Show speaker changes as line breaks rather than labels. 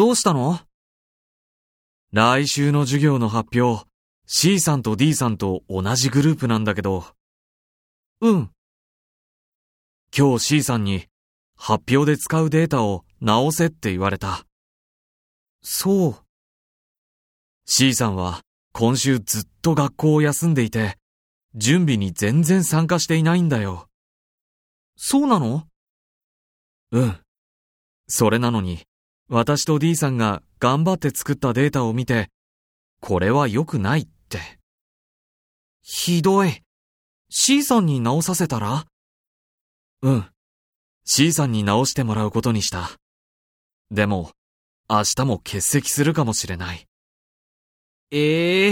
どうしたの？
来週の授業の発表、C さんと D さんと同じグループなんだけど、
うん。
今日 C さんに発表で使うデータを直せって言われた。
そう。
C さんは今週ずっと学校を休んでいて、準備に全然参加していないんだよ。
そうなの？
うん。それなのに、私と D さんが頑張って作ったデータを見て、これは良くないって。
ひどい。C さんに直させたら？
うん。C さんに直してもらうことにした。でも、明日も欠席するかもしれない。
ええ